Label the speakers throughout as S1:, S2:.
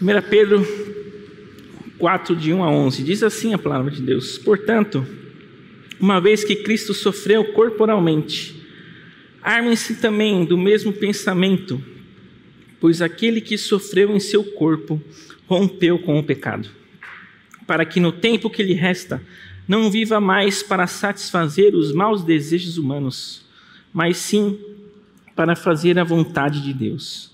S1: 1 Pedro 4, de 1 a 11, diz assim a palavra de Deus: Portanto, uma vez que Cristo sofreu corporalmente, armem-se também do mesmo pensamento, pois aquele que sofreu em seu corpo rompeu com o pecado, para que no tempo que lhe resta não viva mais para satisfazer os maus desejos humanos, mas sim para fazer a vontade de Deus.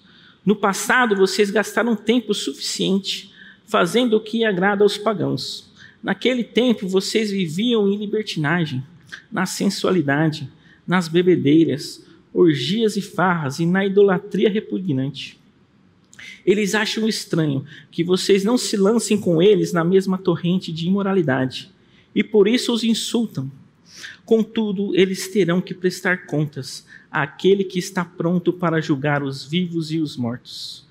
S1: No passado, vocês gastaram tempo suficiente fazendo o que agrada aos pagãos. Naquele tempo, vocês viviam em libertinagem, na sensualidade, nas bebedeiras, orgias e farras e na idolatria repugnante. Eles acham estranho que vocês não se lancem com eles na mesma torrente de imoralidade e por isso os insultam. Contudo, eles terão que prestar contas àquele que está pronto para julgar os vivos e os mortos.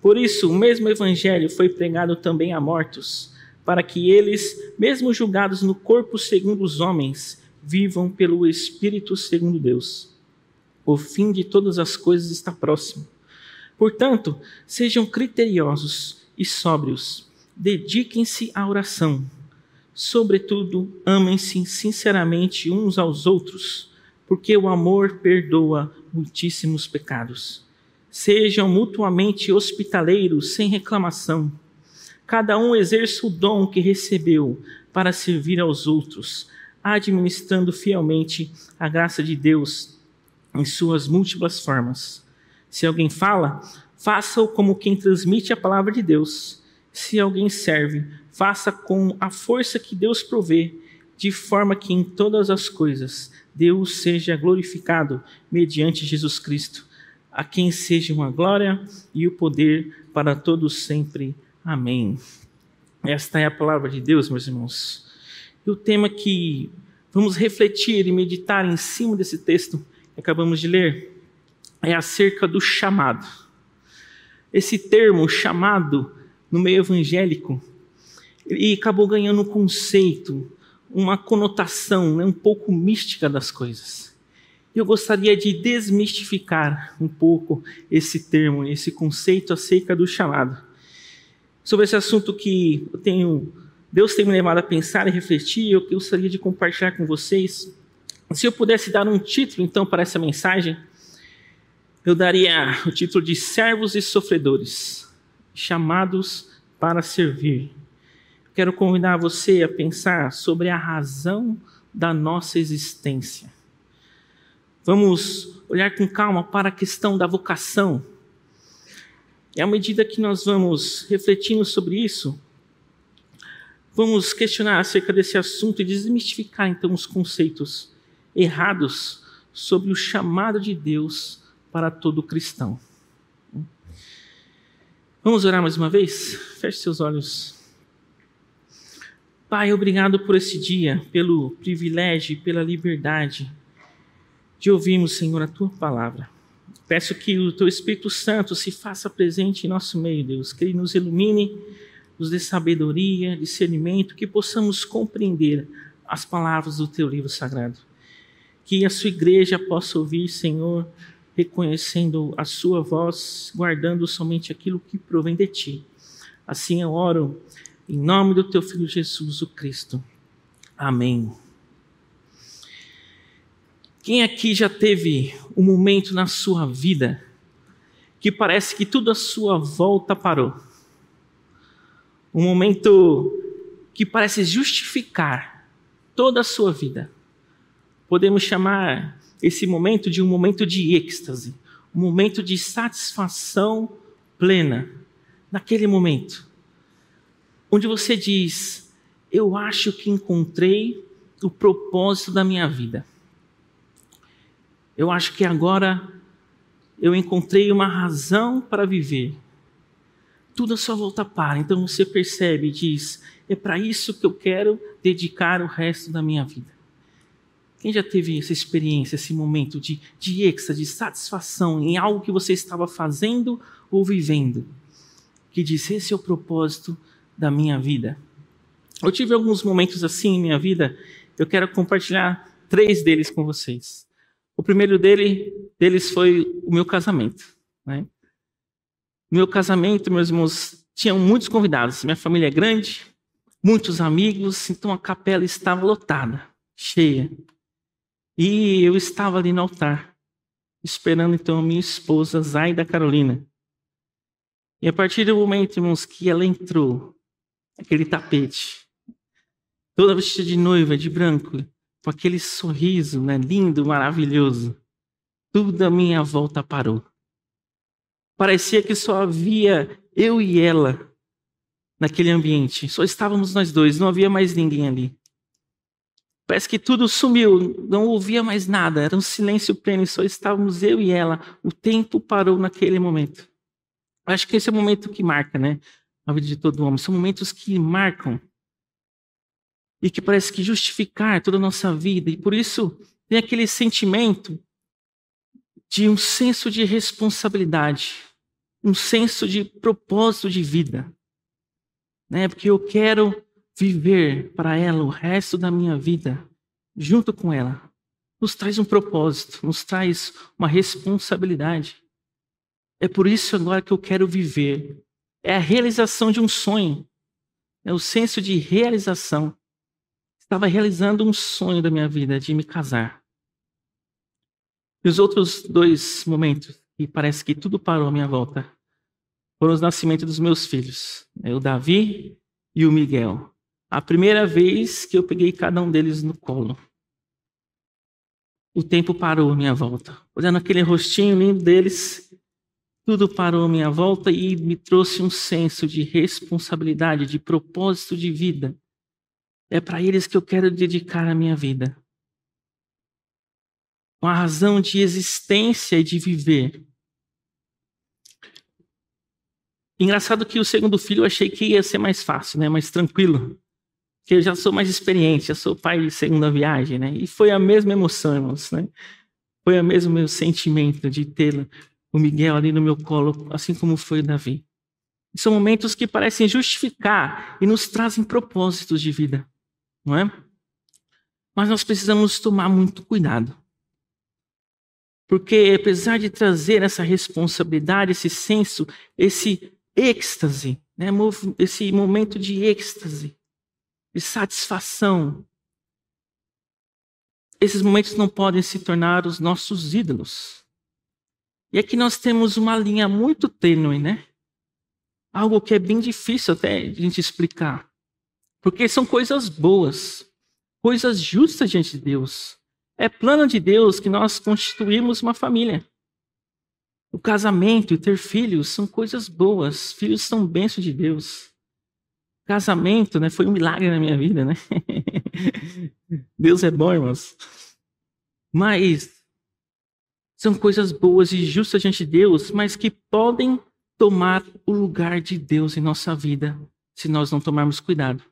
S1: Por isso, o mesmo evangelho foi pregado também a mortos, para que eles, mesmo julgados no corpo segundo os homens, vivam pelo Espírito segundo Deus. O fim de todas as coisas está próximo. Portanto, sejam criteriosos e sóbrios, dediquem-se à oração Sobretudo, amem-se sinceramente uns aos outros, porque o amor perdoa muitíssimos pecados. Sejam mutuamente hospitaleiros sem reclamação. Cada um exerça o dom que recebeu para servir aos outros, administrando fielmente a graça de Deus em suas múltiplas formas. Se alguém fala, faça-o como quem transmite a palavra de Deus. Se alguém serve, faça com a força que Deus provê, de forma que em todas as coisas Deus seja glorificado mediante Jesus Cristo, a quem sejam a glória e o poder para todos sempre. Amém. Esta é a palavra de Deus, meus irmãos. E o tema que vamos refletir e meditar em cima desse texto que acabamos de ler é acerca do chamado. Esse termo, chamado, no meio evangélico, e acabou ganhando um conceito, uma conotação né, um pouco mística das coisas. Eu gostaria de desmistificar um pouco esse termo, esse conceito acerca do chamado. Sobre esse assunto que eu tenho, Deus tem me levado a pensar e refletir, eu gostaria de compartilhar com vocês. Se eu pudesse dar um título então para essa mensagem, eu daria o título de Servos e Sofredores, chamados para servir. Quero convidar você a pensar sobre a razão da nossa existência. Vamos olhar com calma para a questão da vocação. E à medida que nós vamos refletindo sobre isso, vamos questionar acerca desse assunto e desmistificar então os conceitos errados sobre o chamado de Deus para todo cristão. Vamos orar mais uma vez? Feche seus olhos. Pai, obrigado por esse dia, pelo privilégio e pela liberdade de ouvirmos, Senhor, a tua palavra. Peço que o teu Espírito Santo se faça presente em nosso meio, Deus, que ele nos ilumine, nos dê sabedoria, discernimento, que possamos compreender as palavras do teu livro sagrado. Que a sua igreja possa ouvir, Senhor, reconhecendo a sua voz, guardando somente aquilo que provém de ti. Assim eu oro em nome do teu filho Jesus, o Cristo. Amém. Quem aqui já teve um momento na sua vida que parece que tudo à sua volta parou? Um momento que parece justificar toda a sua vida. Podemos chamar esse momento de um momento de êxtase, um momento de satisfação plena. Naquele momento, onde você diz: Eu acho que encontrei o propósito da minha vida. Eu acho que agora eu encontrei uma razão para viver. Tudo a sua volta para. Então você percebe e diz: É para isso que eu quero dedicar o resto da minha vida. Quem já teve essa experiência, esse momento de, de êxtase, de satisfação em algo que você estava fazendo ou vivendo? Que diz: Esse é o propósito da minha vida. Eu tive alguns momentos assim em minha vida, eu quero compartilhar três deles com vocês. O primeiro dele, deles foi o meu casamento. Né? Meu casamento, meus irmãos, tinham muitos convidados. Minha família é grande, muitos amigos, então a capela estava lotada, cheia. E eu estava ali no altar, esperando então a minha esposa, Zaida Carolina. E a partir do momento, irmãos, que ela entrou, aquele tapete, toda vestida de noiva, de branco, com aquele sorriso né, lindo, maravilhoso, tudo à minha volta parou. Parecia que só havia eu e ela naquele ambiente. Só estávamos nós dois, não havia mais ninguém ali. Parece que tudo sumiu, não ouvia mais nada, era um silêncio pleno, só estávamos eu e ela. O tempo parou naquele momento. Acho que esse é o momento que marca, né? A vida de todo homem. São momentos que marcam e que parece que justificar toda a nossa vida. E por isso tem aquele sentimento de um senso de responsabilidade, um senso de propósito de vida. Né? Porque eu quero viver para ela o resto da minha vida junto com ela. Nos traz um propósito, nos traz uma responsabilidade. É por isso agora que eu quero viver. É a realização de um sonho. É o senso de realização. Estava realizando um sonho da minha vida, de me casar. E os outros dois momentos, que parece que tudo parou à minha volta, foram os nascimentos dos meus filhos, né? o Davi e o Miguel. A primeira vez que eu peguei cada um deles no colo. O tempo parou à minha volta. Olhando aquele rostinho lindo deles, tudo parou à minha volta e me trouxe um senso de responsabilidade, de propósito de vida. É para eles que eu quero dedicar a minha vida. Uma razão de existência e de viver. Engraçado que o segundo filho eu achei que ia ser mais fácil, né? mais tranquilo. Porque eu já sou mais experiente, já sou pai de segunda viagem, né? E foi a mesma emoção, irmãos, né? Foi o mesmo meu sentimento de ter o Miguel ali no meu colo, assim como foi o Davi. São momentos que parecem justificar e nos trazem propósitos de vida não é? Mas nós precisamos tomar muito cuidado. Porque apesar de trazer essa responsabilidade, esse senso, esse êxtase, né? esse momento de êxtase, de satisfação, esses momentos não podem se tornar os nossos ídolos. E aqui nós temos uma linha muito tênue, né? Algo que é bem difícil até a gente explicar. Porque são coisas boas, coisas justas diante de Deus. É plano de Deus que nós constituímos uma família. O casamento e ter filhos são coisas boas. Filhos são bênçãos de Deus. Casamento, né, foi um milagre na minha vida, né? Deus é bom, irmãos. Mas são coisas boas e justas diante de Deus, mas que podem tomar o lugar de Deus em nossa vida se nós não tomarmos cuidado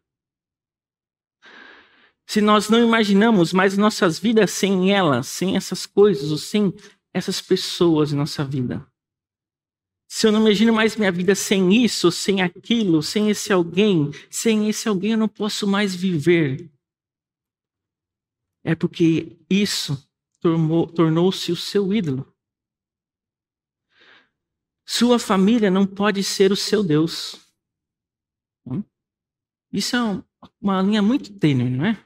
S1: se nós não imaginamos mais nossas vidas sem elas, sem essas coisas, ou sem essas pessoas em nossa vida. Se eu não imagino mais minha vida sem isso, sem aquilo, sem esse alguém, sem esse alguém eu não posso mais viver. É porque isso tornou-se o seu ídolo. Sua família não pode ser o seu Deus. Hum? Isso é uma linha muito tênue, não é?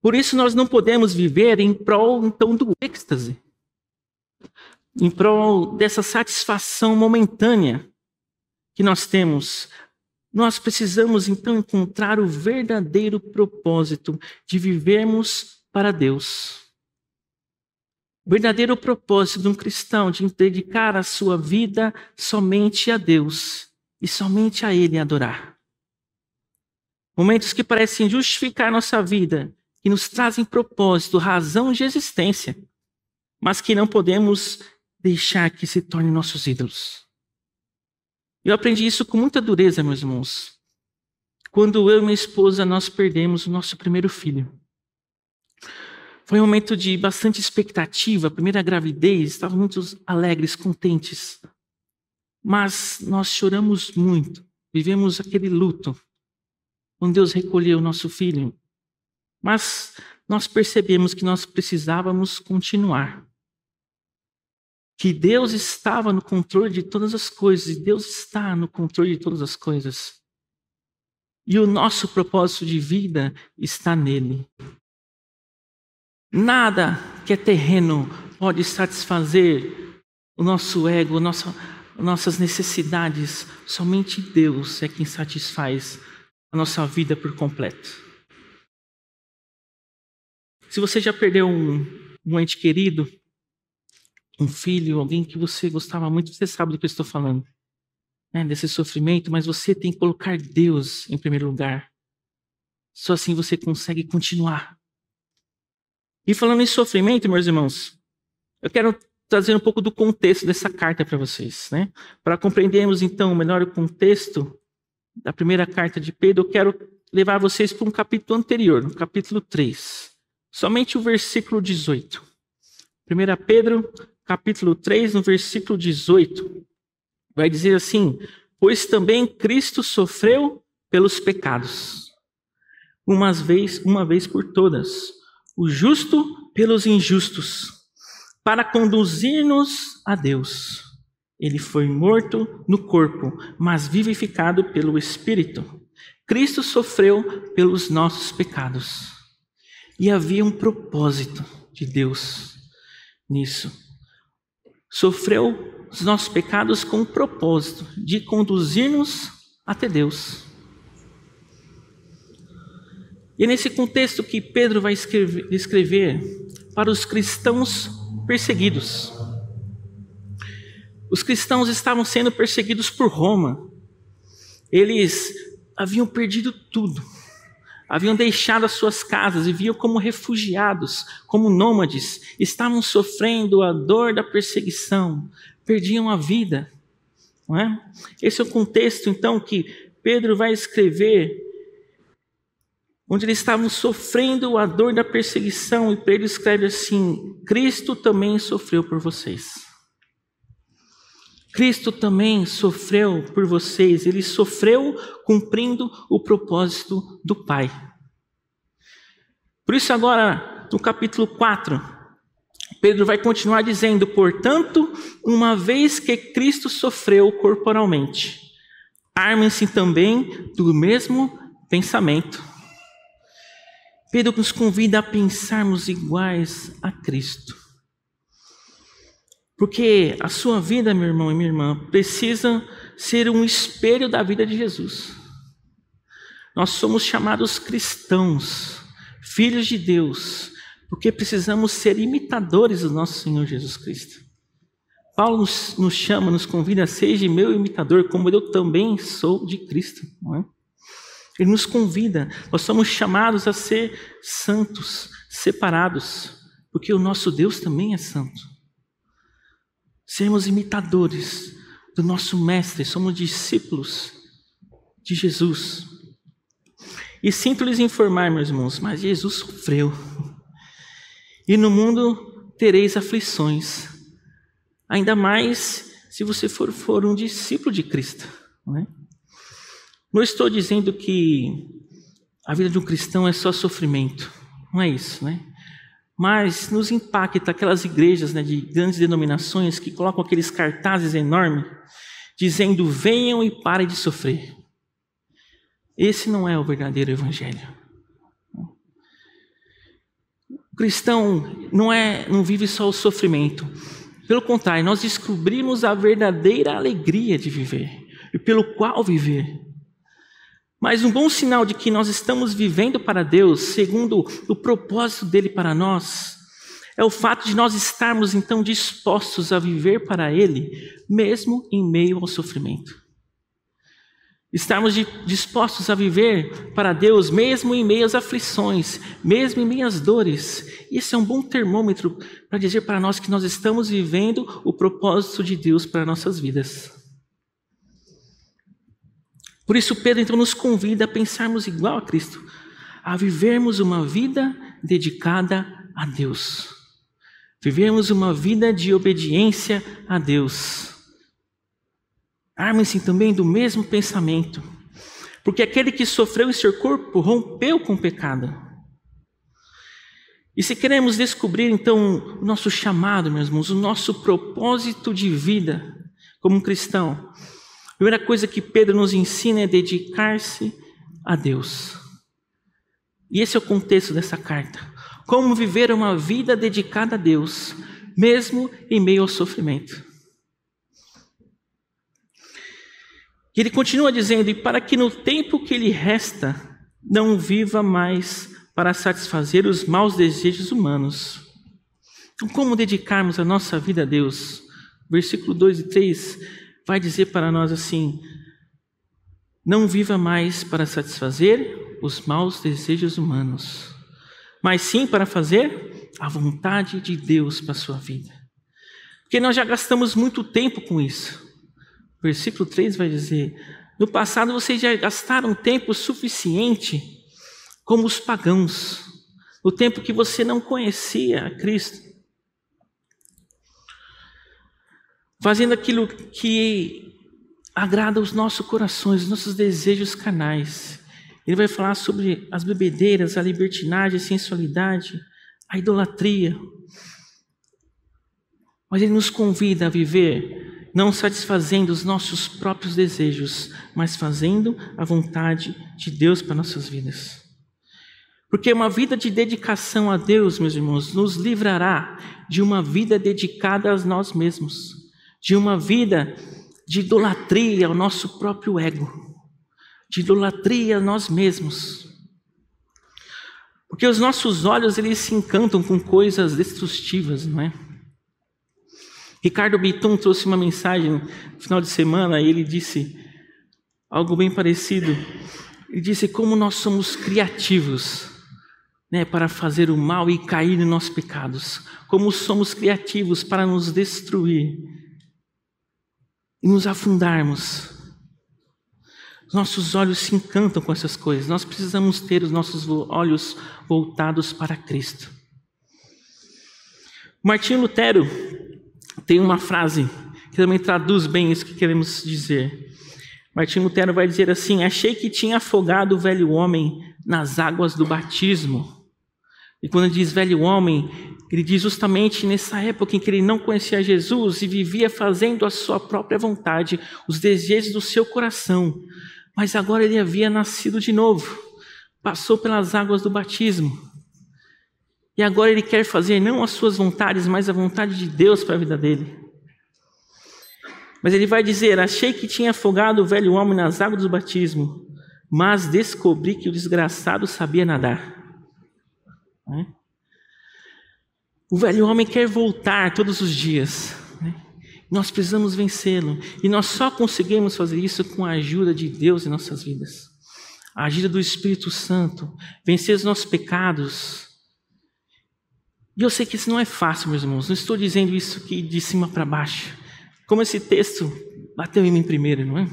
S1: Por isso nós não podemos viver em prol então do êxtase, em prol dessa satisfação momentânea que nós temos. Nós precisamos então encontrar o verdadeiro propósito de vivermos para Deus. O verdadeiro propósito de um cristão de dedicar a sua vida somente a Deus e somente a Ele adorar. Momentos que parecem justificar nossa vida que nos trazem propósito, razão de existência, mas que não podemos deixar que se tornem nossos ídolos. Eu aprendi isso com muita dureza, meus irmãos. Quando eu e minha esposa nós perdemos o nosso primeiro filho. Foi um momento de bastante expectativa, primeira gravidez, estávamos muito alegres, contentes. Mas nós choramos muito, vivemos aquele luto. Quando Deus recolheu o nosso filho, mas nós percebemos que nós precisávamos continuar. que Deus estava no controle de todas as coisas, e Deus está no controle de todas as coisas. E o nosso propósito de vida está nele. Nada que é terreno pode satisfazer o nosso ego, nossa, nossas necessidades. Somente Deus é quem satisfaz a nossa vida por completo. Se você já perdeu um, um ente querido, um filho, alguém que você gostava muito, você sabe do que eu estou falando. Né, desse sofrimento, mas você tem que colocar Deus em primeiro lugar. Só assim você consegue continuar. E falando em sofrimento, meus irmãos, eu quero trazer um pouco do contexto dessa carta para vocês, né? Para compreendermos então melhor o contexto da primeira carta de Pedro, eu quero levar vocês para um capítulo anterior, no capítulo 3. Somente o versículo 18. 1 Pedro, capítulo 3, no versículo 18, vai dizer assim: Pois também Cristo sofreu pelos pecados, uma vez, uma vez por todas, o justo pelos injustos, para conduzir-nos a Deus. Ele foi morto no corpo, mas vivificado pelo Espírito. Cristo sofreu pelos nossos pecados. E havia um propósito de Deus nisso. Sofreu os nossos pecados com o propósito de conduzir-nos até Deus. E é nesse contexto que Pedro vai escrever, escrever para os cristãos perseguidos. Os cristãos estavam sendo perseguidos por Roma. Eles haviam perdido tudo. Haviam deixado as suas casas, viviam como refugiados, como nômades, estavam sofrendo a dor da perseguição, perdiam a vida. Não é? Esse é o contexto, então, que Pedro vai escrever onde eles estavam sofrendo a dor da perseguição, e Pedro escreve assim: Cristo também sofreu por vocês. Cristo também sofreu por vocês, ele sofreu cumprindo o propósito do Pai. Por isso, agora, no capítulo 4, Pedro vai continuar dizendo: portanto, uma vez que Cristo sofreu corporalmente, armem-se também do mesmo pensamento. Pedro nos convida a pensarmos iguais a Cristo. Porque a sua vida, meu irmão e minha irmã, precisa ser um espelho da vida de Jesus. Nós somos chamados cristãos, filhos de Deus, porque precisamos ser imitadores do nosso Senhor Jesus Cristo. Paulo nos, chama, nos convida, seja meu imitador, como eu também sou de Cristo. Não é? Ele nos convida, nós somos chamados a ser santos, separados, porque o nosso Deus também é santo. Sermos imitadores do nosso Mestre, somos discípulos de Jesus. E sinto lhes informar, meus irmãos, mas Jesus sofreu. E no mundo tereis aflições, ainda mais se você for, for um discípulo de Cristo. Não é? Não estou dizendo que a vida de um cristão é só sofrimento. Não é isso, né? Mas nos impacta aquelas igrejas né, de grandes denominações que colocam aqueles cartazes enormes dizendo: venham e parem de sofrer. Esse não é o verdadeiro evangelho. O cristão não é, não vive só o sofrimento. Pelo contrário, nós descobrimos a verdadeira alegria de viver e pelo qual viver. Mas um bom sinal de que nós estamos vivendo para Deus, segundo o propósito dele para nós, é o fato de nós estarmos então dispostos a viver para Ele, mesmo em meio ao sofrimento. Estarmos dispostos a viver para Deus, mesmo em meio às aflições, mesmo em meio às dores. Isso é um bom termômetro para dizer para nós que nós estamos vivendo o propósito de Deus para nossas vidas. Por isso, Pedro então nos convida a pensarmos igual a Cristo, a vivermos uma vida dedicada a Deus, vivermos uma vida de obediência a Deus. Armem-se também do mesmo pensamento, porque aquele que sofreu em seu corpo rompeu com o pecado. E se queremos descobrir então o nosso chamado, meus irmãos, o nosso propósito de vida como cristão, primeira coisa que Pedro nos ensina é dedicar-se a Deus. E esse é o contexto dessa carta. Como viver uma vida dedicada a Deus, mesmo em meio ao sofrimento. E ele continua dizendo: e para que no tempo que lhe resta, não viva mais para satisfazer os maus desejos humanos. Então, como dedicarmos a nossa vida a Deus? Versículo 2 e 3 vai dizer para nós assim: Não viva mais para satisfazer os maus desejos humanos, mas sim para fazer a vontade de Deus para a sua vida. Porque nós já gastamos muito tempo com isso. Versículo 3 vai dizer: No passado vocês já gastaram tempo suficiente como os pagãos, no tempo que você não conhecia a Cristo, fazendo aquilo que agrada os nossos corações, os nossos desejos canais. Ele vai falar sobre as bebedeiras, a libertinagem, a sensualidade, a idolatria. Mas ele nos convida a viver não satisfazendo os nossos próprios desejos, mas fazendo a vontade de Deus para nossas vidas. Porque uma vida de dedicação a Deus, meus irmãos, nos livrará de uma vida dedicada a nós mesmos, de uma vida de idolatria ao nosso próprio ego, de idolatria a nós mesmos. Porque os nossos olhos eles se encantam com coisas destrutivas, não é? Ricardo Biton trouxe uma mensagem no final de semana e ele disse algo bem parecido. Ele disse como nós somos criativos né, para fazer o mal e cair nos nossos pecados, como somos criativos para nos destruir e nos afundarmos. Nossos olhos se encantam com essas coisas, nós precisamos ter os nossos olhos voltados para Cristo. Martinho Lutero tem uma frase que também traduz bem isso que queremos dizer. Martinho Lutero vai dizer assim: Achei que tinha afogado o velho homem nas águas do batismo e quando diz velho homem, ele diz justamente nessa época em que ele não conhecia Jesus e vivia fazendo a sua própria vontade, os desejos do seu coração. Mas agora ele havia nascido de novo, passou pelas águas do batismo. E agora ele quer fazer não as suas vontades, mas a vontade de Deus para a vida dele. Mas ele vai dizer: Achei que tinha afogado o velho homem nas águas do batismo, mas descobri que o desgraçado sabia nadar. Né? O velho homem quer voltar todos os dias. Né? Nós precisamos vencê-lo. E nós só conseguimos fazer isso com a ajuda de Deus em nossas vidas. A ajuda do Espírito Santo. Vencer os nossos pecados. E eu sei que isso não é fácil, meus irmãos. Não estou dizendo isso aqui de cima para baixo. Como esse texto bateu em mim primeiro, não é?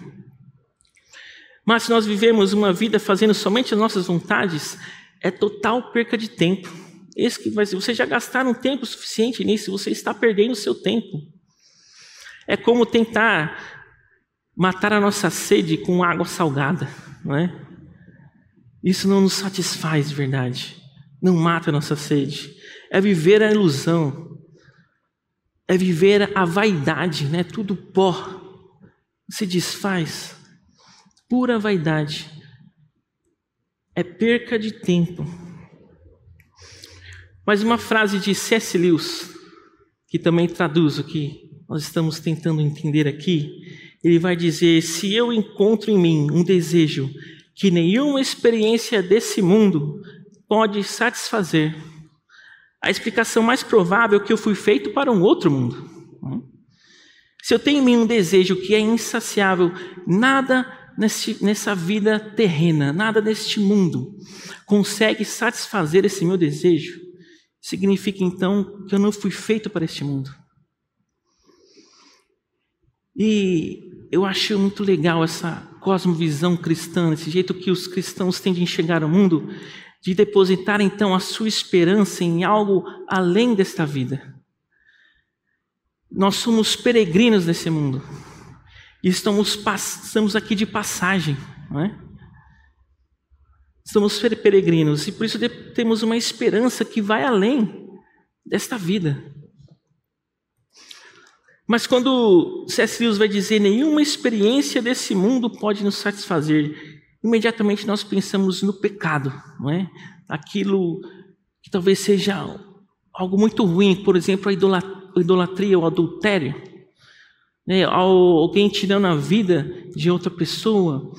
S1: Mas se nós vivemos uma vida fazendo somente as nossas vontades, é total perca de tempo. Esse que vai, vocês já gastaram tempo suficiente nisso, você está perdendo o seu tempo. É como tentar matar a nossa sede com água salgada, não é? Isso não nos satisfaz de verdade. Não mata a nossa sede. É viver a ilusão. É viver a vaidade, né? Tudo pó. Se desfaz. Pura vaidade é perca de tempo. Mas uma frase de C.S. Lewis, que também traduz o que nós estamos tentando entender aqui, ele vai dizer: se eu encontro em mim um desejo que nenhuma experiência desse mundo pode satisfazer, a explicação mais provável é que eu fui feito para um outro mundo. Se eu tenho em mim um desejo que é insaciável, nada nesse, nessa vida terrena, nada neste mundo consegue satisfazer esse meu desejo, significa então que eu não fui feito para este mundo. E eu acho muito legal essa cosmovisão cristã, esse jeito que os cristãos têm de enxergar o mundo, de depositar então a sua esperança em algo além desta vida. Nós somos peregrinos nesse mundo estamos, estamos aqui de passagem. Não é? somos peregrinos e por isso temos uma esperança que vai além desta vida. Mas quando C.S. Lewis vai dizer nenhuma experiência desse mundo pode nos satisfazer, imediatamente nós pensamos no pecado, não é? Aquilo que talvez seja algo muito ruim, por exemplo, a idolatria, o adultério, né? alguém tirando a vida de outra pessoa,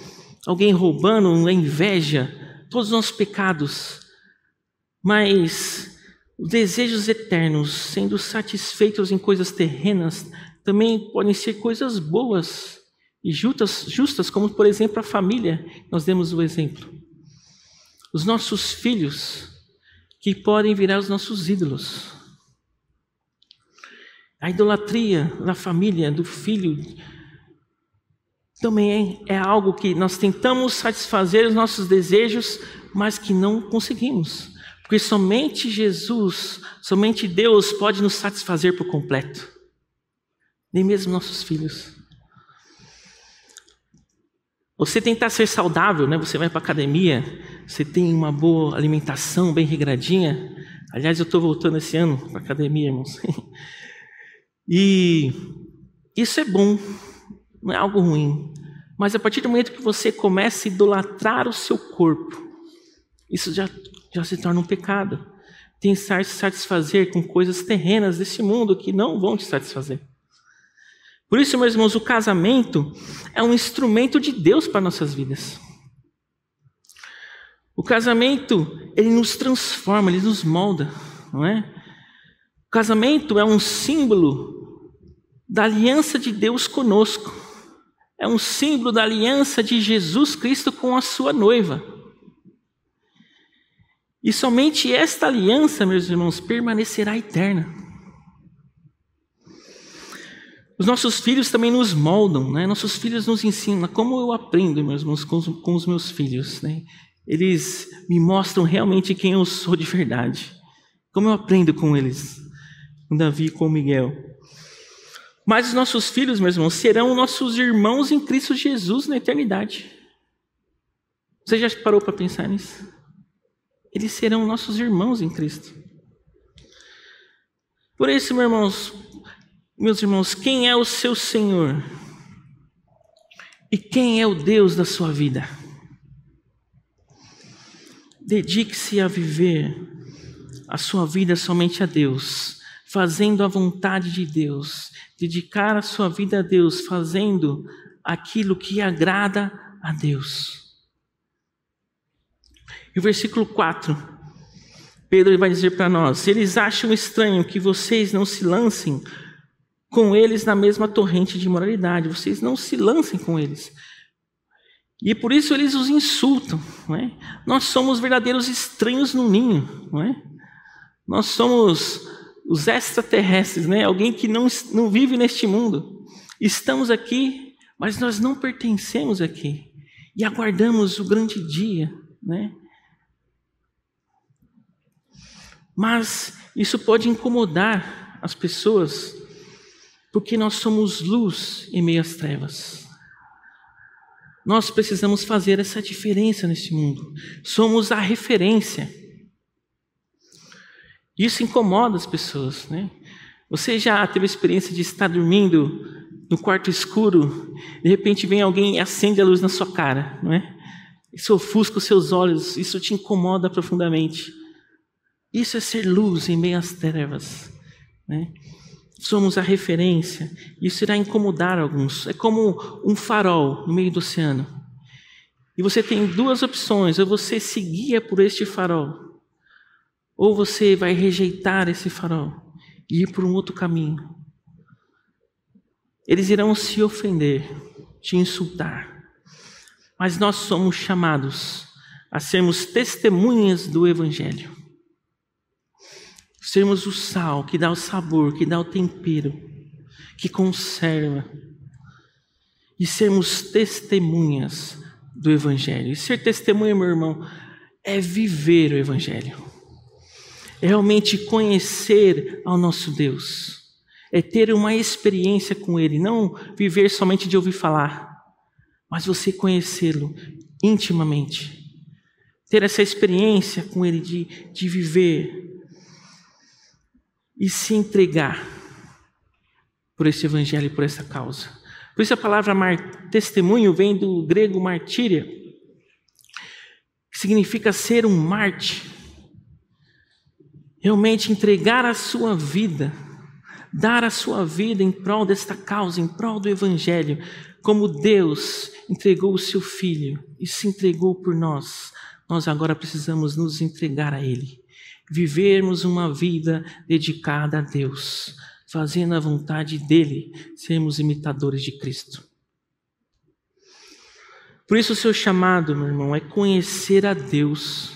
S1: alguém roubando, a inveja, todos os nossos pecados. Mas os desejos eternos, sendo satisfeitos em coisas terrenas, também podem ser coisas boas e justas, justas como por exemplo a família. Nós demos o exemplo. Os nossos filhos, que podem virar os nossos ídolos. A idolatria da família, do filho, também é, é algo que nós tentamos satisfazer os nossos desejos, mas que não conseguimos. Porque somente Jesus, somente Deus pode nos satisfazer por completo. Nem mesmo nossos filhos. Você tentar ser saudável, né? Você vai para academia, você tem uma boa alimentação bem regradinha. Aliás, eu estou voltando esse ano para academia, irmãos. e isso é bom, não é algo ruim. Mas a partir do momento que você começa a idolatrar o seu corpo, isso já, já se torna um pecado. Tentar se satisfazer com coisas terrenas desse mundo que não vão te satisfazer. Por isso, meus irmãos, o casamento é um instrumento de Deus para nossas vidas. O casamento, ele nos transforma, ele nos molda, não é? O casamento é um símbolo da aliança de Deus conosco. É um símbolo da aliança de Jesus Cristo com a sua noiva. E somente esta aliança, meus irmãos, permanecerá eterna. Os nossos filhos também nos moldam, né? Nossos filhos nos ensinam. Como eu aprendo, meus irmãos, com os, com os meus filhos, né? Eles me mostram realmente quem eu sou de verdade. Como eu aprendo com eles, com Davi e com Miguel. Mas os nossos filhos, meus irmãos, serão nossos irmãos em Cristo Jesus na eternidade. Você já parou para pensar nisso? Eles serão nossos irmãos em Cristo. Por isso, meus irmãos, meus irmãos, quem é o seu Senhor? E quem é o Deus da sua vida? Dedique-se a viver a sua vida somente a Deus, fazendo a vontade de Deus. Dedicar a sua vida a Deus, fazendo aquilo que agrada a Deus. E o versículo 4, Pedro vai dizer para nós: eles acham estranho que vocês não se lancem com eles na mesma torrente de moralidade, vocês não se lancem com eles. E por isso eles os insultam. Não é? Nós somos verdadeiros estranhos no ninho. Não é? Nós somos os extraterrestres, né? alguém que não, não vive neste mundo. Estamos aqui, mas nós não pertencemos aqui. E aguardamos o grande dia. Né? Mas isso pode incomodar as pessoas, porque nós somos luz em meio às trevas. Nós precisamos fazer essa diferença neste mundo. Somos a referência. Isso incomoda as pessoas, né? Você já teve a experiência de estar dormindo no quarto escuro, de repente vem alguém e acende a luz na sua cara, não é? Isso ofusca os seus olhos, isso te incomoda profundamente. Isso é ser luz em meio às trevas, né? somos a referência, isso irá incomodar alguns. É como um farol no meio do oceano. E você tem duas opções: ou você se guia por este farol, ou você vai rejeitar esse farol e ir por um outro caminho. Eles irão se ofender, te insultar. Mas nós somos chamados a sermos testemunhas do Evangelho sermos o sal que dá o sabor, que dá o tempero, que conserva, e sermos testemunhas do Evangelho. E ser testemunha, meu irmão, é viver o Evangelho, é realmente conhecer ao nosso Deus, é ter uma experiência com Ele, não viver somente de ouvir falar, mas você conhecê-lo intimamente, ter essa experiência com Ele, de, de viver e se entregar por esse evangelho e por essa causa. Por isso a palavra testemunho vem do grego martíria, que significa ser um mártir. Realmente entregar a sua vida, dar a sua vida em prol desta causa, em prol do evangelho, como Deus entregou o seu filho e se entregou por nós, nós agora precisamos nos entregar a ele. Vivermos uma vida dedicada a Deus, fazendo a vontade dele, sermos imitadores de Cristo. Por isso, o seu chamado, meu irmão, é conhecer a Deus.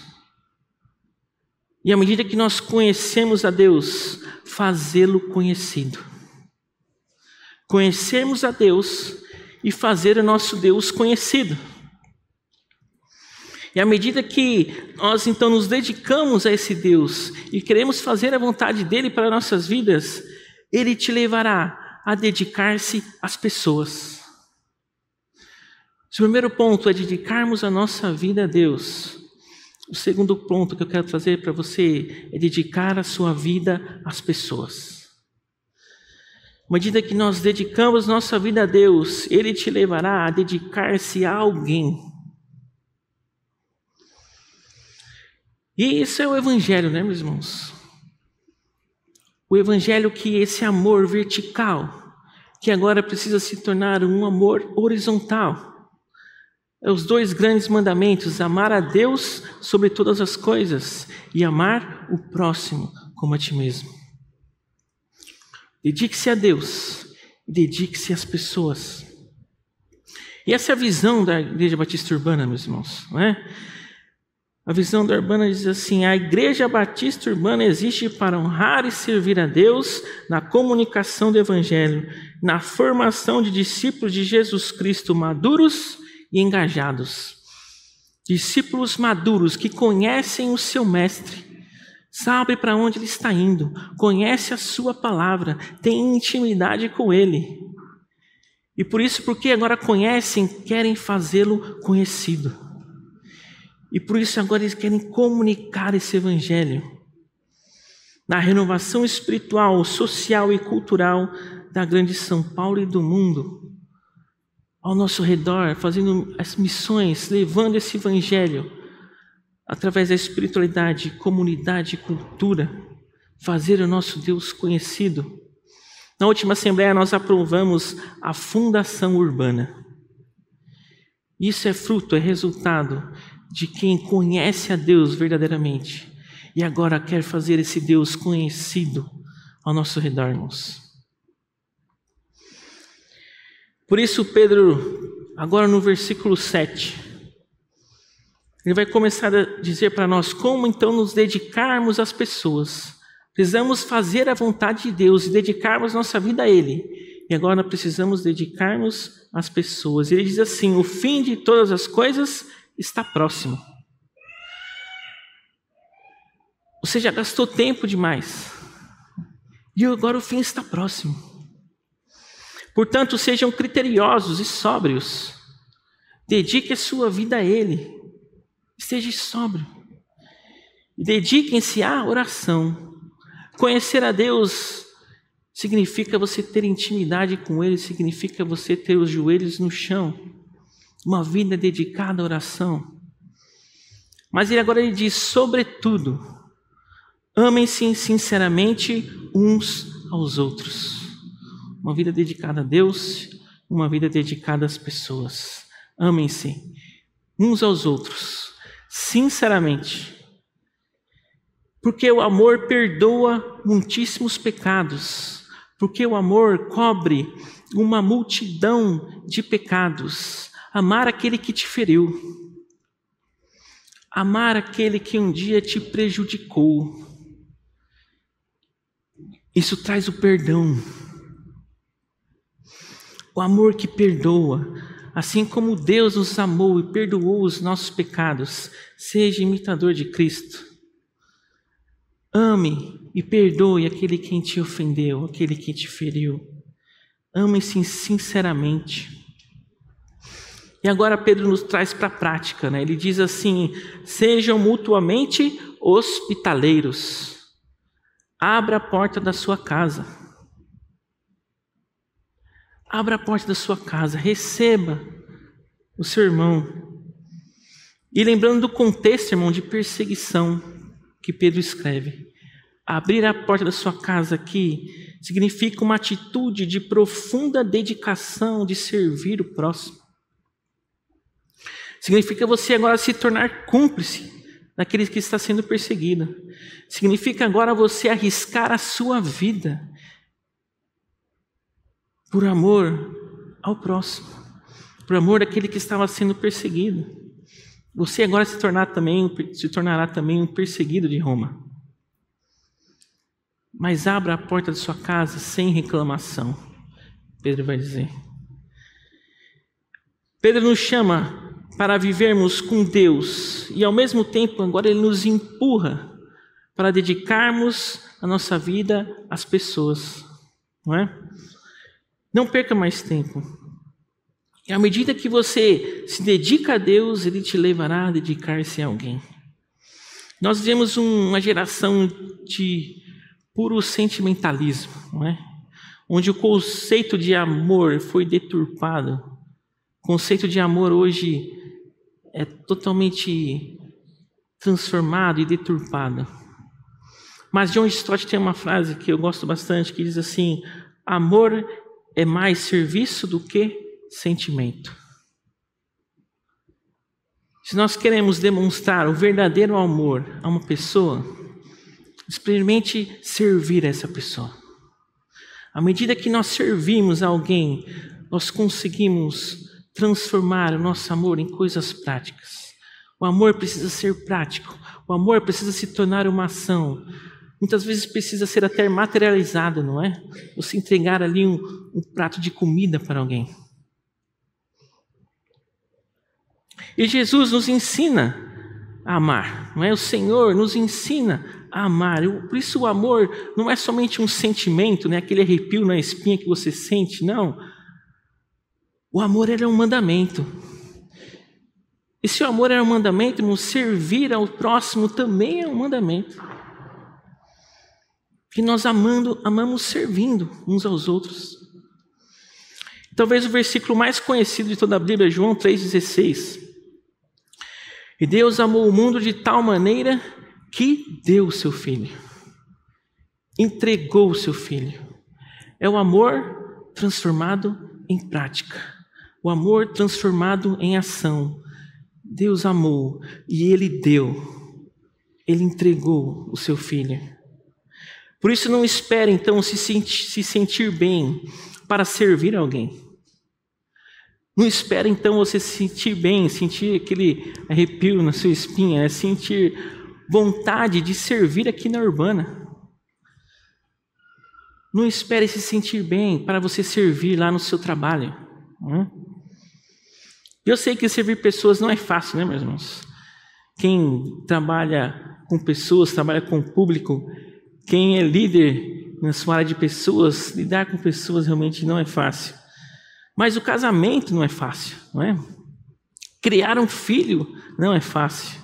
S1: E à medida que nós conhecemos a Deus, fazê-lo conhecido. Conhecermos a Deus e fazer o nosso Deus conhecido. E à medida que nós então nos dedicamos a esse Deus e queremos fazer a vontade dele para nossas vidas, ele te levará a dedicar-se às pessoas. O primeiro ponto é dedicarmos a nossa vida a Deus. O segundo ponto que eu quero trazer para você é dedicar a sua vida às pessoas. À medida que nós dedicamos nossa vida a Deus, Ele te levará a dedicar-se a alguém. E isso é o Evangelho, né, meus irmãos? O evangelho que esse amor vertical, que agora precisa se tornar um amor horizontal. É os dois grandes mandamentos: amar a Deus sobre todas as coisas e amar o próximo como a ti mesmo. Dedique-se a Deus, dedique-se às pessoas. E essa é a visão da Igreja Batista Urbana, meus irmãos, não é? A visão da Urbana diz assim: a Igreja Batista Urbana existe para honrar e servir a Deus na comunicação do Evangelho, na formação de discípulos de Jesus Cristo maduros e engajados. Discípulos maduros que conhecem o seu Mestre, sabem para onde ele está indo, conhece a sua palavra, têm intimidade com ele. E por isso, porque agora conhecem, querem fazê-lo conhecido. E por isso agora eles querem comunicar esse evangelho na renovação espiritual, social e cultural da grande São Paulo e do mundo. Ao nosso redor, fazendo as missões, levando esse evangelho através da espiritualidade, comunidade cultura, fazer o nosso Deus conhecido. Na última assembleia nós aprovamos a fundação urbana. Isso é fruto, é resultado de quem conhece a Deus verdadeiramente e agora quer fazer esse Deus conhecido ao nosso redor, irmãos. Por isso, Pedro, agora no versículo 7, ele vai começar a dizer para nós como então nos dedicarmos às pessoas. Precisamos fazer a vontade de Deus e dedicarmos nossa vida a Ele. E agora precisamos dedicar-nos às pessoas. Ele diz assim: o fim de todas as coisas está próximo. Você já gastou tempo demais. E agora o fim está próximo. Portanto, sejam criteriosos e sóbrios. Dedique a sua vida a Ele. Esteja sóbrio. Dediquem-se à oração. Conhecer a Deus significa você ter intimidade com Ele, significa você ter os joelhos no chão uma vida dedicada à oração. Mas ele agora ele diz, sobretudo, amem-se sinceramente uns aos outros. Uma vida dedicada a Deus, uma vida dedicada às pessoas. Amem-se uns aos outros, sinceramente. Porque o amor perdoa muitíssimos pecados, porque o amor cobre uma multidão de pecados. Amar aquele que te feriu. Amar aquele que um dia te prejudicou. Isso traz o perdão. O amor que perdoa. Assim como Deus nos amou e perdoou os nossos pecados, seja imitador de Cristo. Ame e perdoe aquele que te ofendeu, aquele que te feriu. Ame-se sinceramente. E agora Pedro nos traz para a prática, né? Ele diz assim: sejam mutuamente hospitaleiros. Abra a porta da sua casa. Abra a porta da sua casa, receba o seu irmão. E lembrando do contexto, irmão, de perseguição que Pedro escreve. Abrir a porta da sua casa aqui significa uma atitude de profunda dedicação de servir o próximo. Significa você agora se tornar cúmplice daquele que está sendo perseguido. Significa agora você arriscar a sua vida por amor ao próximo, por amor daquele que estava sendo perseguido. Você agora se tornar também se tornará também um perseguido de Roma. Mas abra a porta de sua casa sem reclamação. Pedro vai dizer. Pedro nos chama para vivermos com Deus e ao mesmo tempo agora ele nos empurra para dedicarmos a nossa vida às pessoas, não é? Não perca mais tempo. E à medida que você se dedica a Deus, ele te levará a dedicar-se a alguém. Nós vivemos uma geração de puro sentimentalismo, não é? Onde o conceito de amor foi deturpado. O conceito de amor hoje é totalmente transformado e deturpado. Mas John Stott tem uma frase que eu gosto bastante que diz assim: amor é mais serviço do que sentimento. Se nós queremos demonstrar o verdadeiro amor a uma pessoa, experimente servir essa pessoa. À medida que nós servimos alguém, nós conseguimos transformar o nosso amor em coisas práticas. O amor precisa ser prático. O amor precisa se tornar uma ação. Muitas vezes precisa ser até materializado, não é? Você entregar ali um, um prato de comida para alguém. E Jesus nos ensina a amar, não é? O Senhor nos ensina a amar. Por isso o amor não é somente um sentimento, né? Aquele arrepio na espinha que você sente, não. O amor era um mandamento. E se o amor era um mandamento, irmão, servir ao próximo também é um mandamento. Que nós amando, amamos servindo uns aos outros. Talvez o versículo mais conhecido de toda a Bíblia é João 3,16. E Deus amou o mundo de tal maneira que deu o seu filho, entregou o seu filho. É o amor transformado em prática o amor transformado em ação. Deus amou e Ele deu, Ele entregou o seu filho. Por isso, não espere então se sentir, se sentir bem para servir alguém. Não espere então você se sentir bem, sentir aquele arrepio na sua espinha, é sentir vontade de servir aqui na urbana. Não espere se sentir bem para você servir lá no seu trabalho. Não é? Eu sei que servir pessoas não é fácil, né, meus irmãos? Quem trabalha com pessoas, trabalha com o público, quem é líder na sua área de pessoas, lidar com pessoas realmente não é fácil. Mas o casamento não é fácil, não é? Criar um filho não é fácil.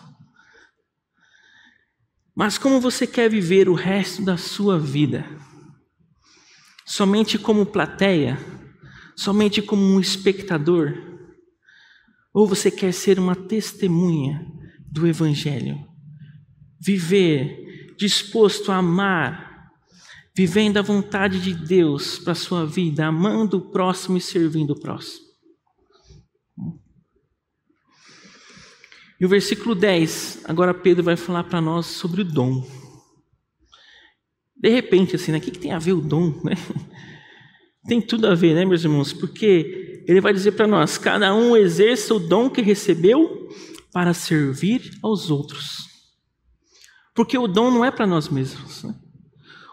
S1: Mas como você quer viver o resto da sua vida? Somente como plateia? Somente como um espectador? Ou você quer ser uma testemunha do Evangelho? Viver disposto a amar, vivendo a vontade de Deus para a sua vida, amando o próximo e servindo o próximo. E o versículo 10, agora Pedro vai falar para nós sobre o dom. De repente, assim, né? o que, tem a ver o dom? Né? Tem tudo a ver, né, meus irmãos? Porque ele vai dizer para nós: cada um exerça o dom que recebeu para servir aos outros. Porque o dom não é para nós mesmos. Né?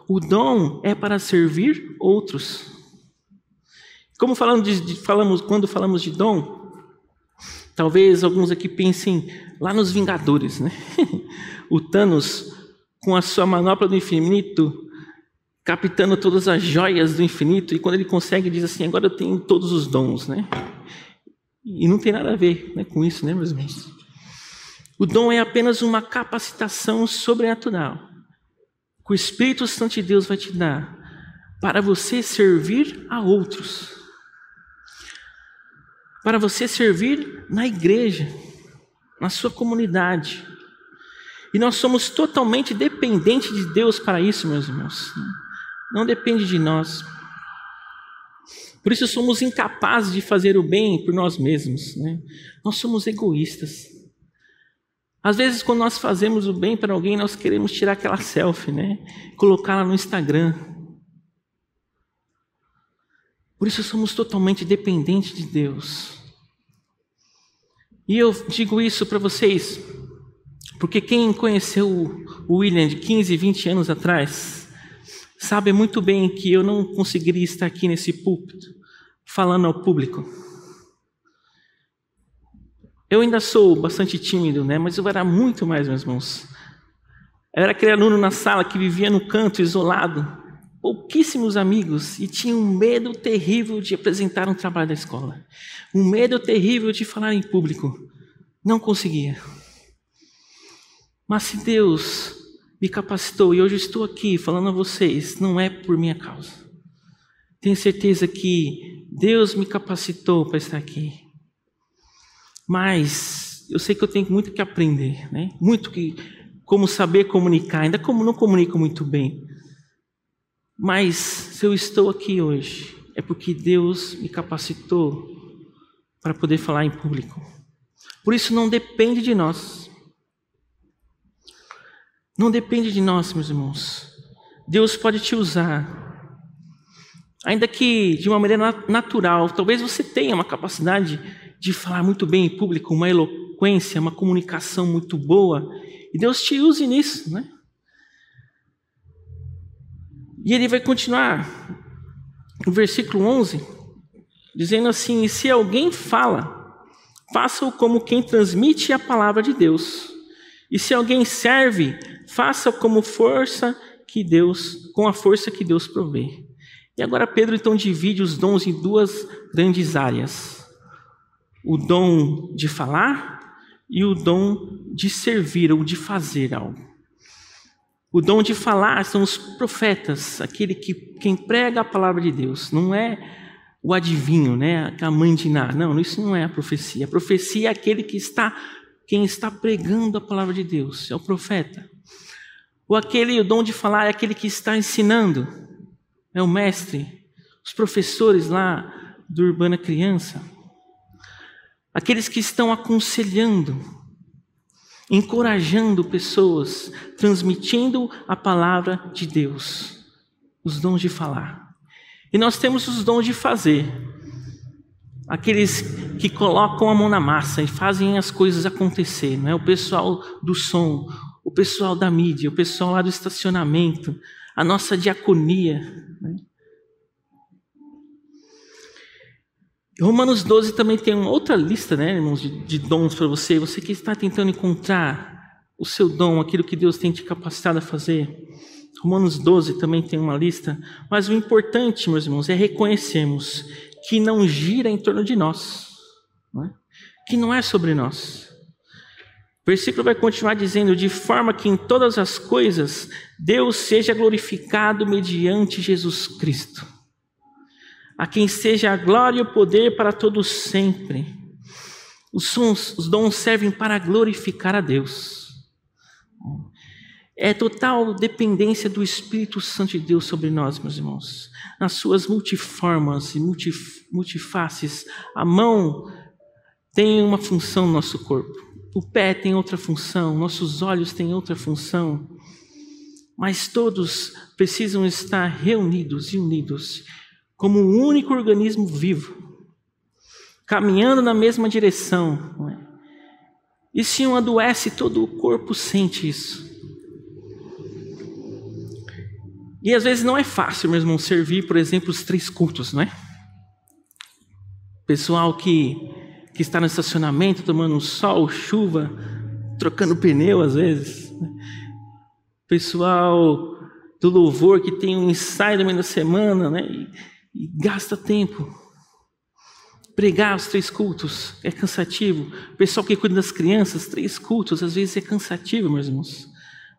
S1: O dom é para servir outros. Como falamos, de, de, falamos quando falamos de dom, talvez alguns aqui pensem lá nos Vingadores, né? o Thanos com a sua manopla do infinito captando todas as joias do infinito, e quando ele consegue, diz assim: agora eu tenho todos os dons, né? E não tem nada a ver né, com isso, né, meus irmãos? O dom é apenas uma capacitação sobrenatural que o Espírito Santo de Deus vai te dar para você servir a outros, para você servir na igreja, na sua comunidade. E nós somos totalmente dependentes de Deus para isso, meus irmãos. Não depende de nós. Por isso somos incapazes de fazer o bem por nós mesmos. Né? Nós somos egoístas. Às vezes, quando nós fazemos o bem para alguém, nós queremos tirar aquela selfie, né? Colocá-la no Instagram. Por isso somos totalmente dependentes de Deus. E eu digo isso para vocês, porque quem conheceu o William de 15, 20 anos atrás, sabe muito bem que eu não conseguiria estar aqui nesse púlpito falando ao público. Eu ainda sou bastante tímido, né? Mas eu era muito mais, meus irmãos. Eu era aquele aluno na sala que vivia no canto, isolado, pouquíssimos amigos e tinha um medo terrível de apresentar um trabalho da escola. Um medo terrível de falar em público. Não conseguia. Mas se Deus me capacitou e hoje estou aqui falando a vocês, não é por minha causa. Tenho certeza que Deus me capacitou para estar aqui. Mas eu sei que eu tenho muito que aprender, né? Muito que como saber comunicar, ainda como não comunico muito bem. Mas se eu estou aqui hoje, é porque Deus me capacitou para poder falar em público. Por isso não depende de nós. Não depende de nós, meus irmãos. Deus pode te usar. Ainda que de uma maneira natural, talvez você tenha uma capacidade de falar muito bem em público, uma eloquência, uma comunicação muito boa, e Deus te use nisso, né? E ele vai continuar no versículo 11, dizendo assim: E se alguém fala, faça-o como quem transmite a palavra de Deus. E se alguém serve, faça como força que Deus, com a força que Deus provê. E agora Pedro então divide os dons em duas grandes áreas o dom de falar e o dom de servir ou de fazer algo. O dom de falar são os profetas, aquele que quem prega a palavra de Deus, não é o adivinho, né, a mãe de Ná. Não, isso não é a profecia. A profecia é aquele que está quem está pregando a palavra de Deus, é o profeta. Ou aquele o dom de falar é aquele que está ensinando, é o mestre. Os professores lá do Urbana Criança, aqueles que estão aconselhando, encorajando pessoas, transmitindo a palavra de Deus, os dons de falar. E nós temos os dons de fazer, aqueles que colocam a mão na massa e fazem as coisas acontecer, não é? O pessoal do som, o pessoal da mídia, o pessoal lá do estacionamento, a nossa diaconia. Né? Romanos 12 também tem uma outra lista, né, irmãos, de, de dons para você. Você que está tentando encontrar o seu dom, aquilo que Deus tem te capacitado a fazer. Romanos 12 também tem uma lista. Mas o importante, meus irmãos, é reconhecermos que não gira em torno de nós, não é? que não é sobre nós. O versículo vai continuar dizendo: de forma que em todas as coisas Deus seja glorificado mediante Jesus Cristo a quem seja a glória e o poder para todos sempre. Os, sons, os dons servem para glorificar a Deus. É total dependência do Espírito Santo de Deus sobre nós, meus irmãos. Nas suas multiformas e multif, multifaces. A mão tem uma função no nosso corpo. O pé tem outra função. Nossos olhos têm outra função. Mas todos precisam estar reunidos e unidos como um único organismo vivo, caminhando na mesma direção. É? E se um adoece, todo o corpo sente isso. E às vezes não é fácil, meu irmão, servir, por exemplo, os três cultos, não é? Pessoal que, que está no estacionamento tomando sol, chuva, trocando pneu às vezes. Né? Pessoal do louvor que tem um ensaio no meio da semana, né? E, e gasta tempo. Pregar os três cultos é cansativo. O pessoal que cuida das crianças, três cultos, às vezes é cansativo, meus irmãos.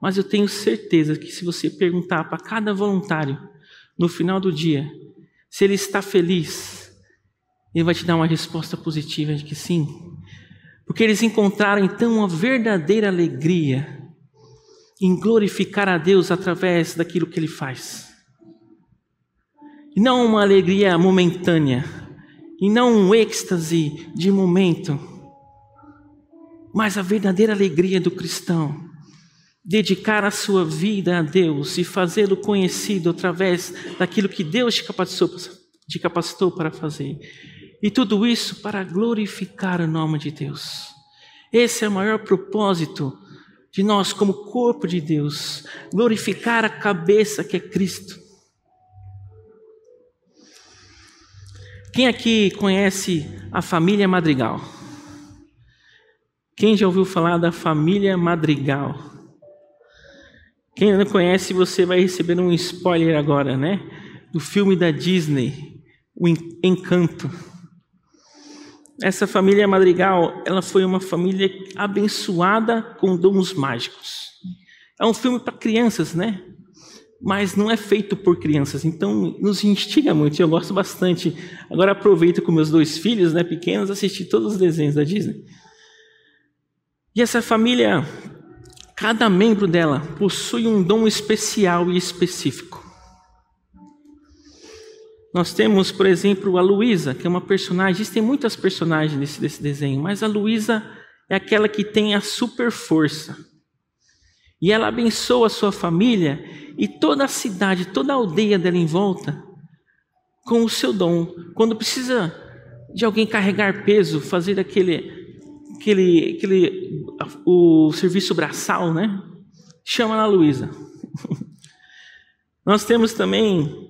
S1: Mas eu tenho certeza que se você perguntar para cada voluntário no final do dia se ele está feliz, ele vai te dar uma resposta positiva de que sim. Porque eles encontraram então uma verdadeira alegria em glorificar a Deus através daquilo que ele faz. E não uma alegria momentânea, e não um êxtase de momento, mas a verdadeira alegria do cristão. Dedicar a sua vida a Deus e fazê-lo conhecido através daquilo que Deus te capacitou, te capacitou para fazer. E tudo isso para glorificar o nome de Deus. Esse é o maior propósito de nós, como corpo de Deus, glorificar a cabeça que é Cristo. Quem aqui conhece a família Madrigal? Quem já ouviu falar da família Madrigal? Quem não conhece, você vai receber um spoiler agora, né? Do filme da Disney, O Encanto. Essa família Madrigal, ela foi uma família abençoada com dons mágicos. É um filme para crianças, né? Mas não é feito por crianças, então nos instiga muito. Eu gosto bastante. Agora aproveito com meus dois filhos, né, pequenos, assistir todos os desenhos da Disney. E essa família, cada membro dela possui um dom especial e específico. Nós temos, por exemplo, a Luísa, que é uma personagem. Existem muitas personagens desse, desse desenho, mas a Luísa é aquela que tem a super força. E ela abençoa a sua família e toda a cidade, toda a aldeia dela em volta com o seu dom. Quando precisa de alguém carregar peso, fazer aquele, aquele, aquele o serviço braçal, né? Chama a Luísa. Nós temos também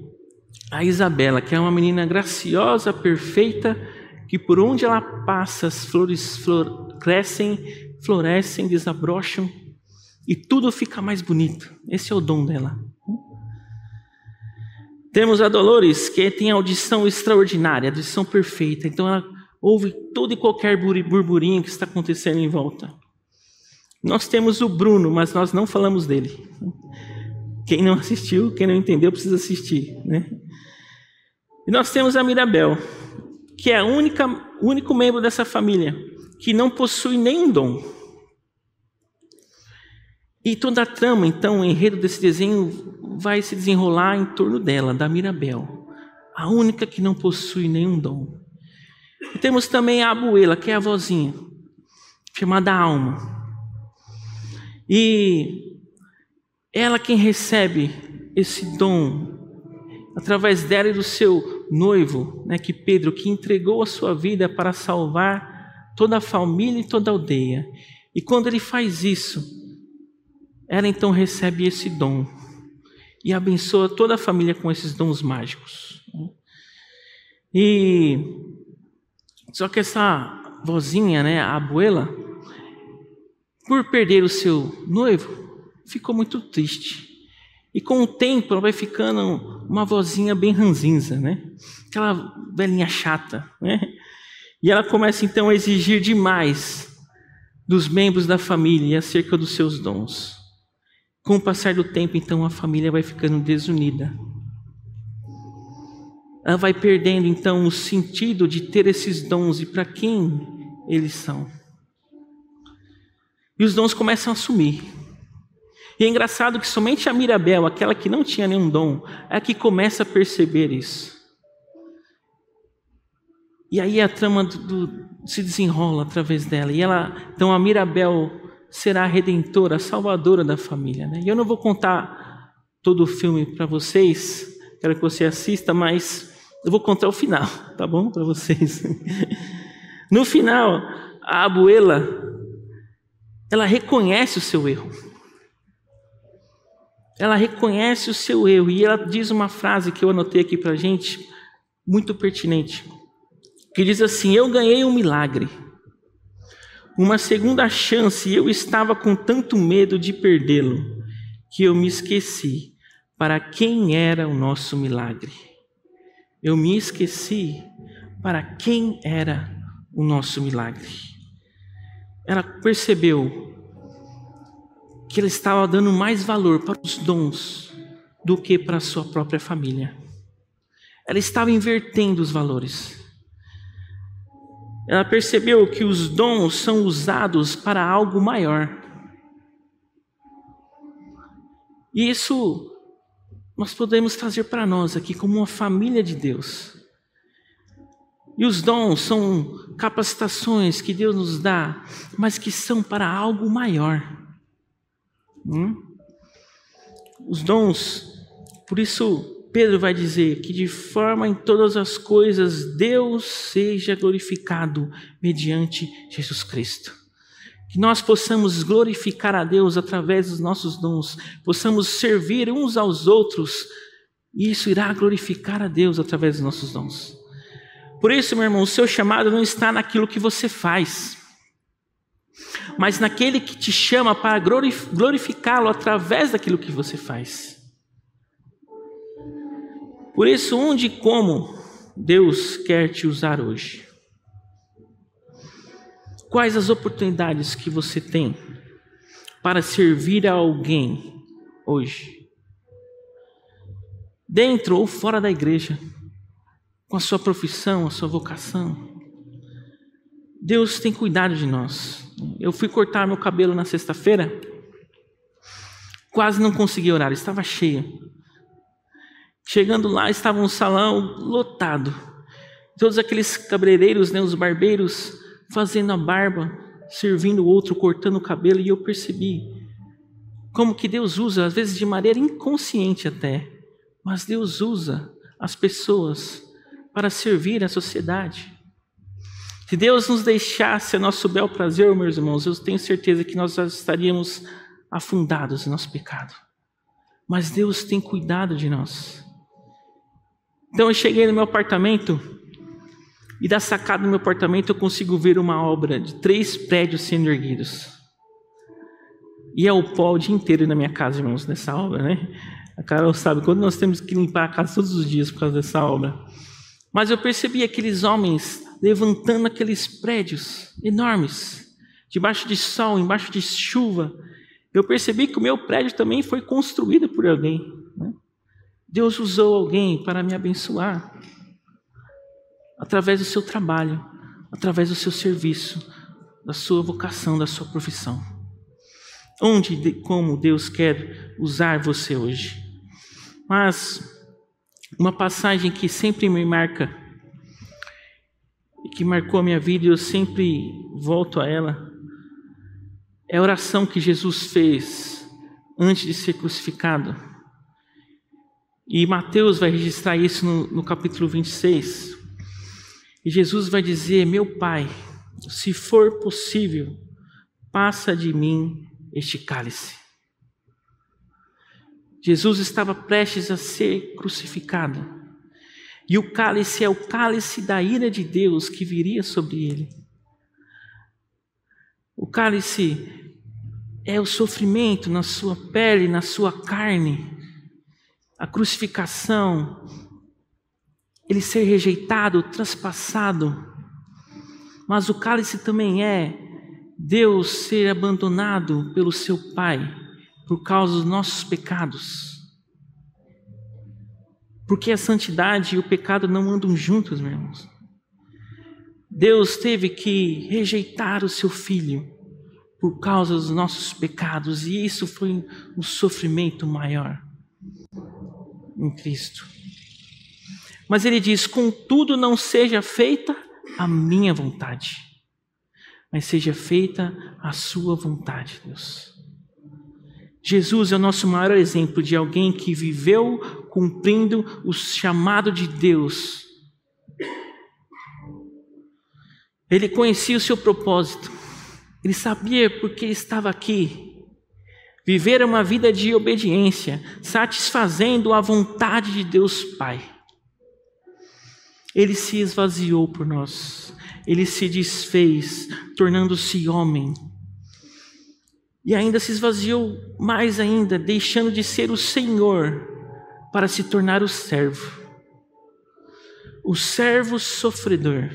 S1: a Isabela, que é uma menina graciosa, perfeita, que por onde ela passa as flores flor, crescem, florescem, desabrocham e tudo fica mais bonito. Esse é o dom dela. Temos a Dolores, que tem audição extraordinária, audição perfeita. Então ela ouve todo e qualquer burburinho que está acontecendo em volta. Nós temos o Bruno, mas nós não falamos dele. Quem não assistiu, quem não entendeu, precisa assistir. Né? E nós temos a Mirabel, que é única, único membro dessa família que não possui nenhum dom. E toda a trama, então, o enredo desse desenho vai se desenrolar em torno dela, da Mirabel, a única que não possui nenhum dom. E temos também a abuela, que é a vozinha, chamada Alma. E ela quem recebe esse dom através dela e do seu noivo, né, que Pedro, que entregou a sua vida para salvar toda a família e toda a aldeia. E quando ele faz isso, ela então recebe esse dom e abençoa toda a família com esses dons mágicos. E só que essa vozinha, né, a abuela, por perder o seu noivo, ficou muito triste. E com o tempo ela vai ficando uma vozinha bem ranzinza, né? Aquela velhinha chata, né? E ela começa então a exigir demais dos membros da família acerca dos seus dons. Com o passar do tempo, então, a família vai ficando desunida. Ela vai perdendo, então, o sentido de ter esses dons e para quem eles são. E os dons começam a sumir. E é engraçado que somente a Mirabel, aquela que não tinha nenhum dom, é a que começa a perceber isso. E aí a trama do, do, se desenrola através dela. E ela, então a Mirabel será a redentora, a salvadora da família. Né? E eu não vou contar todo o filme para vocês, quero que você assista, mas eu vou contar o final, tá bom? Para vocês. No final, a abuela, ela reconhece o seu erro. Ela reconhece o seu erro e ela diz uma frase que eu anotei aqui para gente, muito pertinente, que diz assim: Eu ganhei um milagre uma segunda chance e eu estava com tanto medo de perdê-lo que eu me esqueci para quem era o nosso milagre. Eu me esqueci para quem era o nosso milagre. Ela percebeu que ela estava dando mais valor para os dons do que para a sua própria família. Ela estava invertendo os valores. Ela percebeu que os dons são usados para algo maior. E isso nós podemos trazer para nós aqui como uma família de Deus. E os dons são capacitações que Deus nos dá, mas que são para algo maior. Hum? Os dons, por isso Pedro vai dizer que de forma em todas as coisas Deus seja glorificado mediante Jesus Cristo. Que nós possamos glorificar a Deus através dos nossos dons, possamos servir uns aos outros, e isso irá glorificar a Deus através dos nossos dons. Por isso, meu irmão, o seu chamado não está naquilo que você faz mas naquele que te chama para glorificá-lo através daquilo que você faz. Por isso, onde e como Deus quer te usar hoje? Quais as oportunidades que você tem para servir a alguém hoje? Dentro ou fora da igreja, com a sua profissão, a sua vocação. Deus tem cuidado de nós. Eu fui cortar meu cabelo na sexta-feira, quase não consegui orar, estava cheio. Chegando lá, estava um salão lotado. Todos aqueles cabeleireiros, né, os barbeiros, fazendo a barba, servindo o outro, cortando o cabelo, e eu percebi como que Deus usa, às vezes de maneira inconsciente até, mas Deus usa as pessoas para servir a sociedade. Se Deus nos deixasse a nosso bel prazer, meus irmãos, eu tenho certeza que nós estaríamos afundados no nosso pecado. Mas Deus tem cuidado de nós. Então eu cheguei no meu apartamento e da sacada do meu apartamento eu consigo ver uma obra de três prédios sendo erguidos. E é o pó o dia inteiro na minha casa, irmãos, nessa obra, né? A Carol sabe, quando nós temos que limpar a casa todos os dias por causa dessa obra. Mas eu percebi aqueles homens levantando aqueles prédios enormes, debaixo de sol, embaixo de chuva. Eu percebi que o meu prédio também foi construído por alguém. Né? Deus usou alguém para me abençoar, através do seu trabalho, através do seu serviço, da sua vocação, da sua profissão. Onde, como Deus quer usar você hoje. Mas uma passagem que sempre me marca e que marcou a minha vida e eu sempre volto a ela, é a oração que Jesus fez antes de ser crucificado. E Mateus vai registrar isso no, no capítulo 26. E Jesus vai dizer: Meu Pai, se for possível, passa de mim este cálice. Jesus estava prestes a ser crucificado. E o cálice é o cálice da ira de Deus que viria sobre ele. O cálice é o sofrimento na sua pele, na sua carne, a crucificação, ele ser rejeitado, traspassado. Mas o cálice também é Deus ser abandonado pelo seu Pai por causa dos nossos pecados. Porque a santidade e o pecado não andam juntos, meus irmãos. Deus teve que rejeitar o seu filho por causa dos nossos pecados, e isso foi um sofrimento maior em Cristo. Mas ele diz: Contudo, não seja feita a minha vontade, mas seja feita a sua vontade, Deus. Jesus é o nosso maior exemplo de alguém que viveu cumprindo o chamado de Deus. Ele conhecia o seu propósito, ele sabia porque estava aqui. Viver uma vida de obediência, satisfazendo a vontade de Deus Pai. Ele se esvaziou por nós, ele se desfez, tornando-se homem e ainda se esvaziou mais ainda, deixando de ser o Senhor para se tornar o servo. o servo sofredor,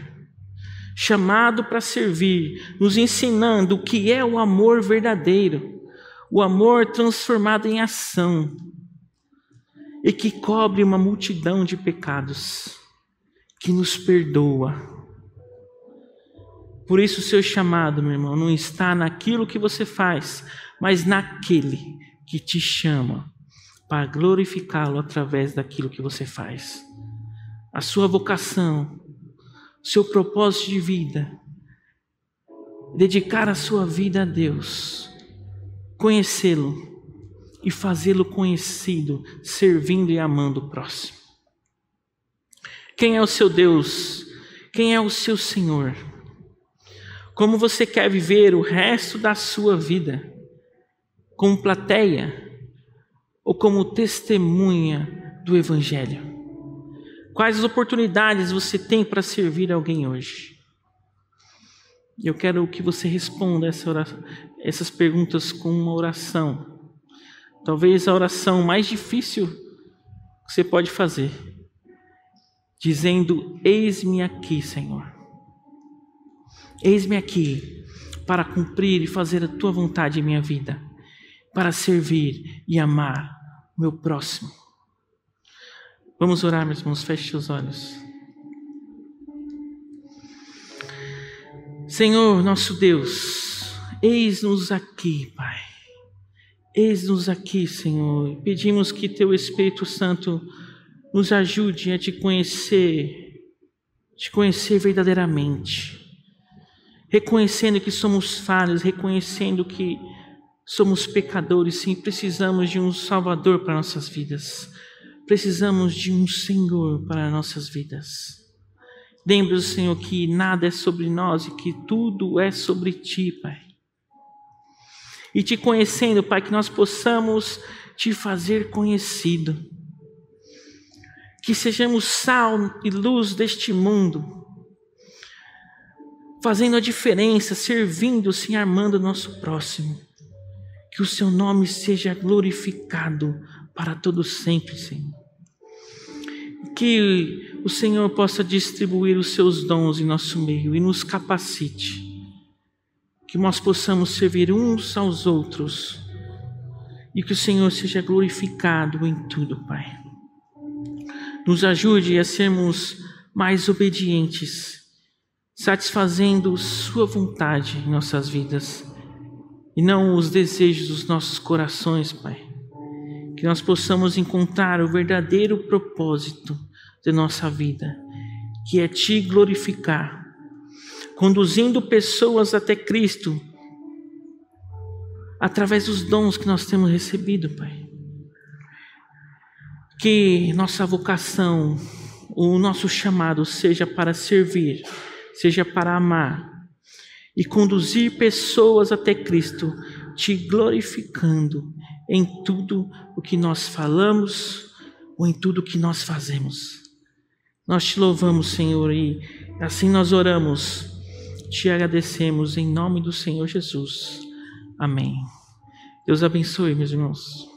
S1: chamado para servir, nos ensinando o que é o amor verdadeiro, o amor transformado em ação e que cobre uma multidão de pecados, que nos perdoa. Por isso, o seu chamado, meu irmão, não está naquilo que você faz, mas naquele que te chama para glorificá-lo através daquilo que você faz. A sua vocação, seu propósito de vida, dedicar a sua vida a Deus, conhecê-lo e fazê-lo conhecido, servindo e amando o próximo. Quem é o seu Deus? Quem é o seu Senhor? Como você quer viver o resto da sua vida? Como plateia ou como testemunha do Evangelho? Quais as oportunidades você tem para servir alguém hoje? Eu quero que você responda essa oração, essas perguntas com uma oração Talvez a oração mais difícil que você pode fazer, dizendo: Eis-me aqui, Senhor. Eis-me aqui para cumprir e fazer a tua vontade em minha vida, para servir e amar o meu próximo. Vamos orar, meus irmãos, feche os olhos. Senhor, nosso Deus, eis-nos aqui, Pai. Eis-nos aqui, Senhor. Pedimos que Teu Espírito Santo nos ajude a te conhecer, te conhecer verdadeiramente. Reconhecendo que somos falhos, reconhecendo que somos pecadores, sim, precisamos de um Salvador para nossas vidas. Precisamos de um Senhor para nossas vidas. Lembre-se, Senhor, que nada é sobre nós e que tudo é sobre Ti, Pai e te conhecendo, Pai, que nós possamos te fazer conhecido. Que sejamos sal e luz deste mundo, fazendo a diferença, servindo, se armando o nosso próximo. Que o seu nome seja glorificado para todo sempre, Senhor. Que o Senhor possa distribuir os seus dons em nosso meio e nos capacite que nós possamos servir uns aos outros e que o Senhor seja glorificado em tudo, Pai. Nos ajude a sermos mais obedientes, satisfazendo Sua vontade em nossas vidas e não os desejos dos nossos corações, Pai. Que nós possamos encontrar o verdadeiro propósito de nossa vida, que é Te glorificar conduzindo pessoas até Cristo através dos dons que nós temos recebido, Pai. Que nossa vocação, o nosso chamado seja para servir, seja para amar e conduzir pessoas até Cristo, te glorificando em tudo o que nós falamos ou em tudo o que nós fazemos. Nós te louvamos, Senhor, e assim nós oramos te agradecemos em nome do Senhor Jesus. Amém. Deus abençoe, meus irmãos.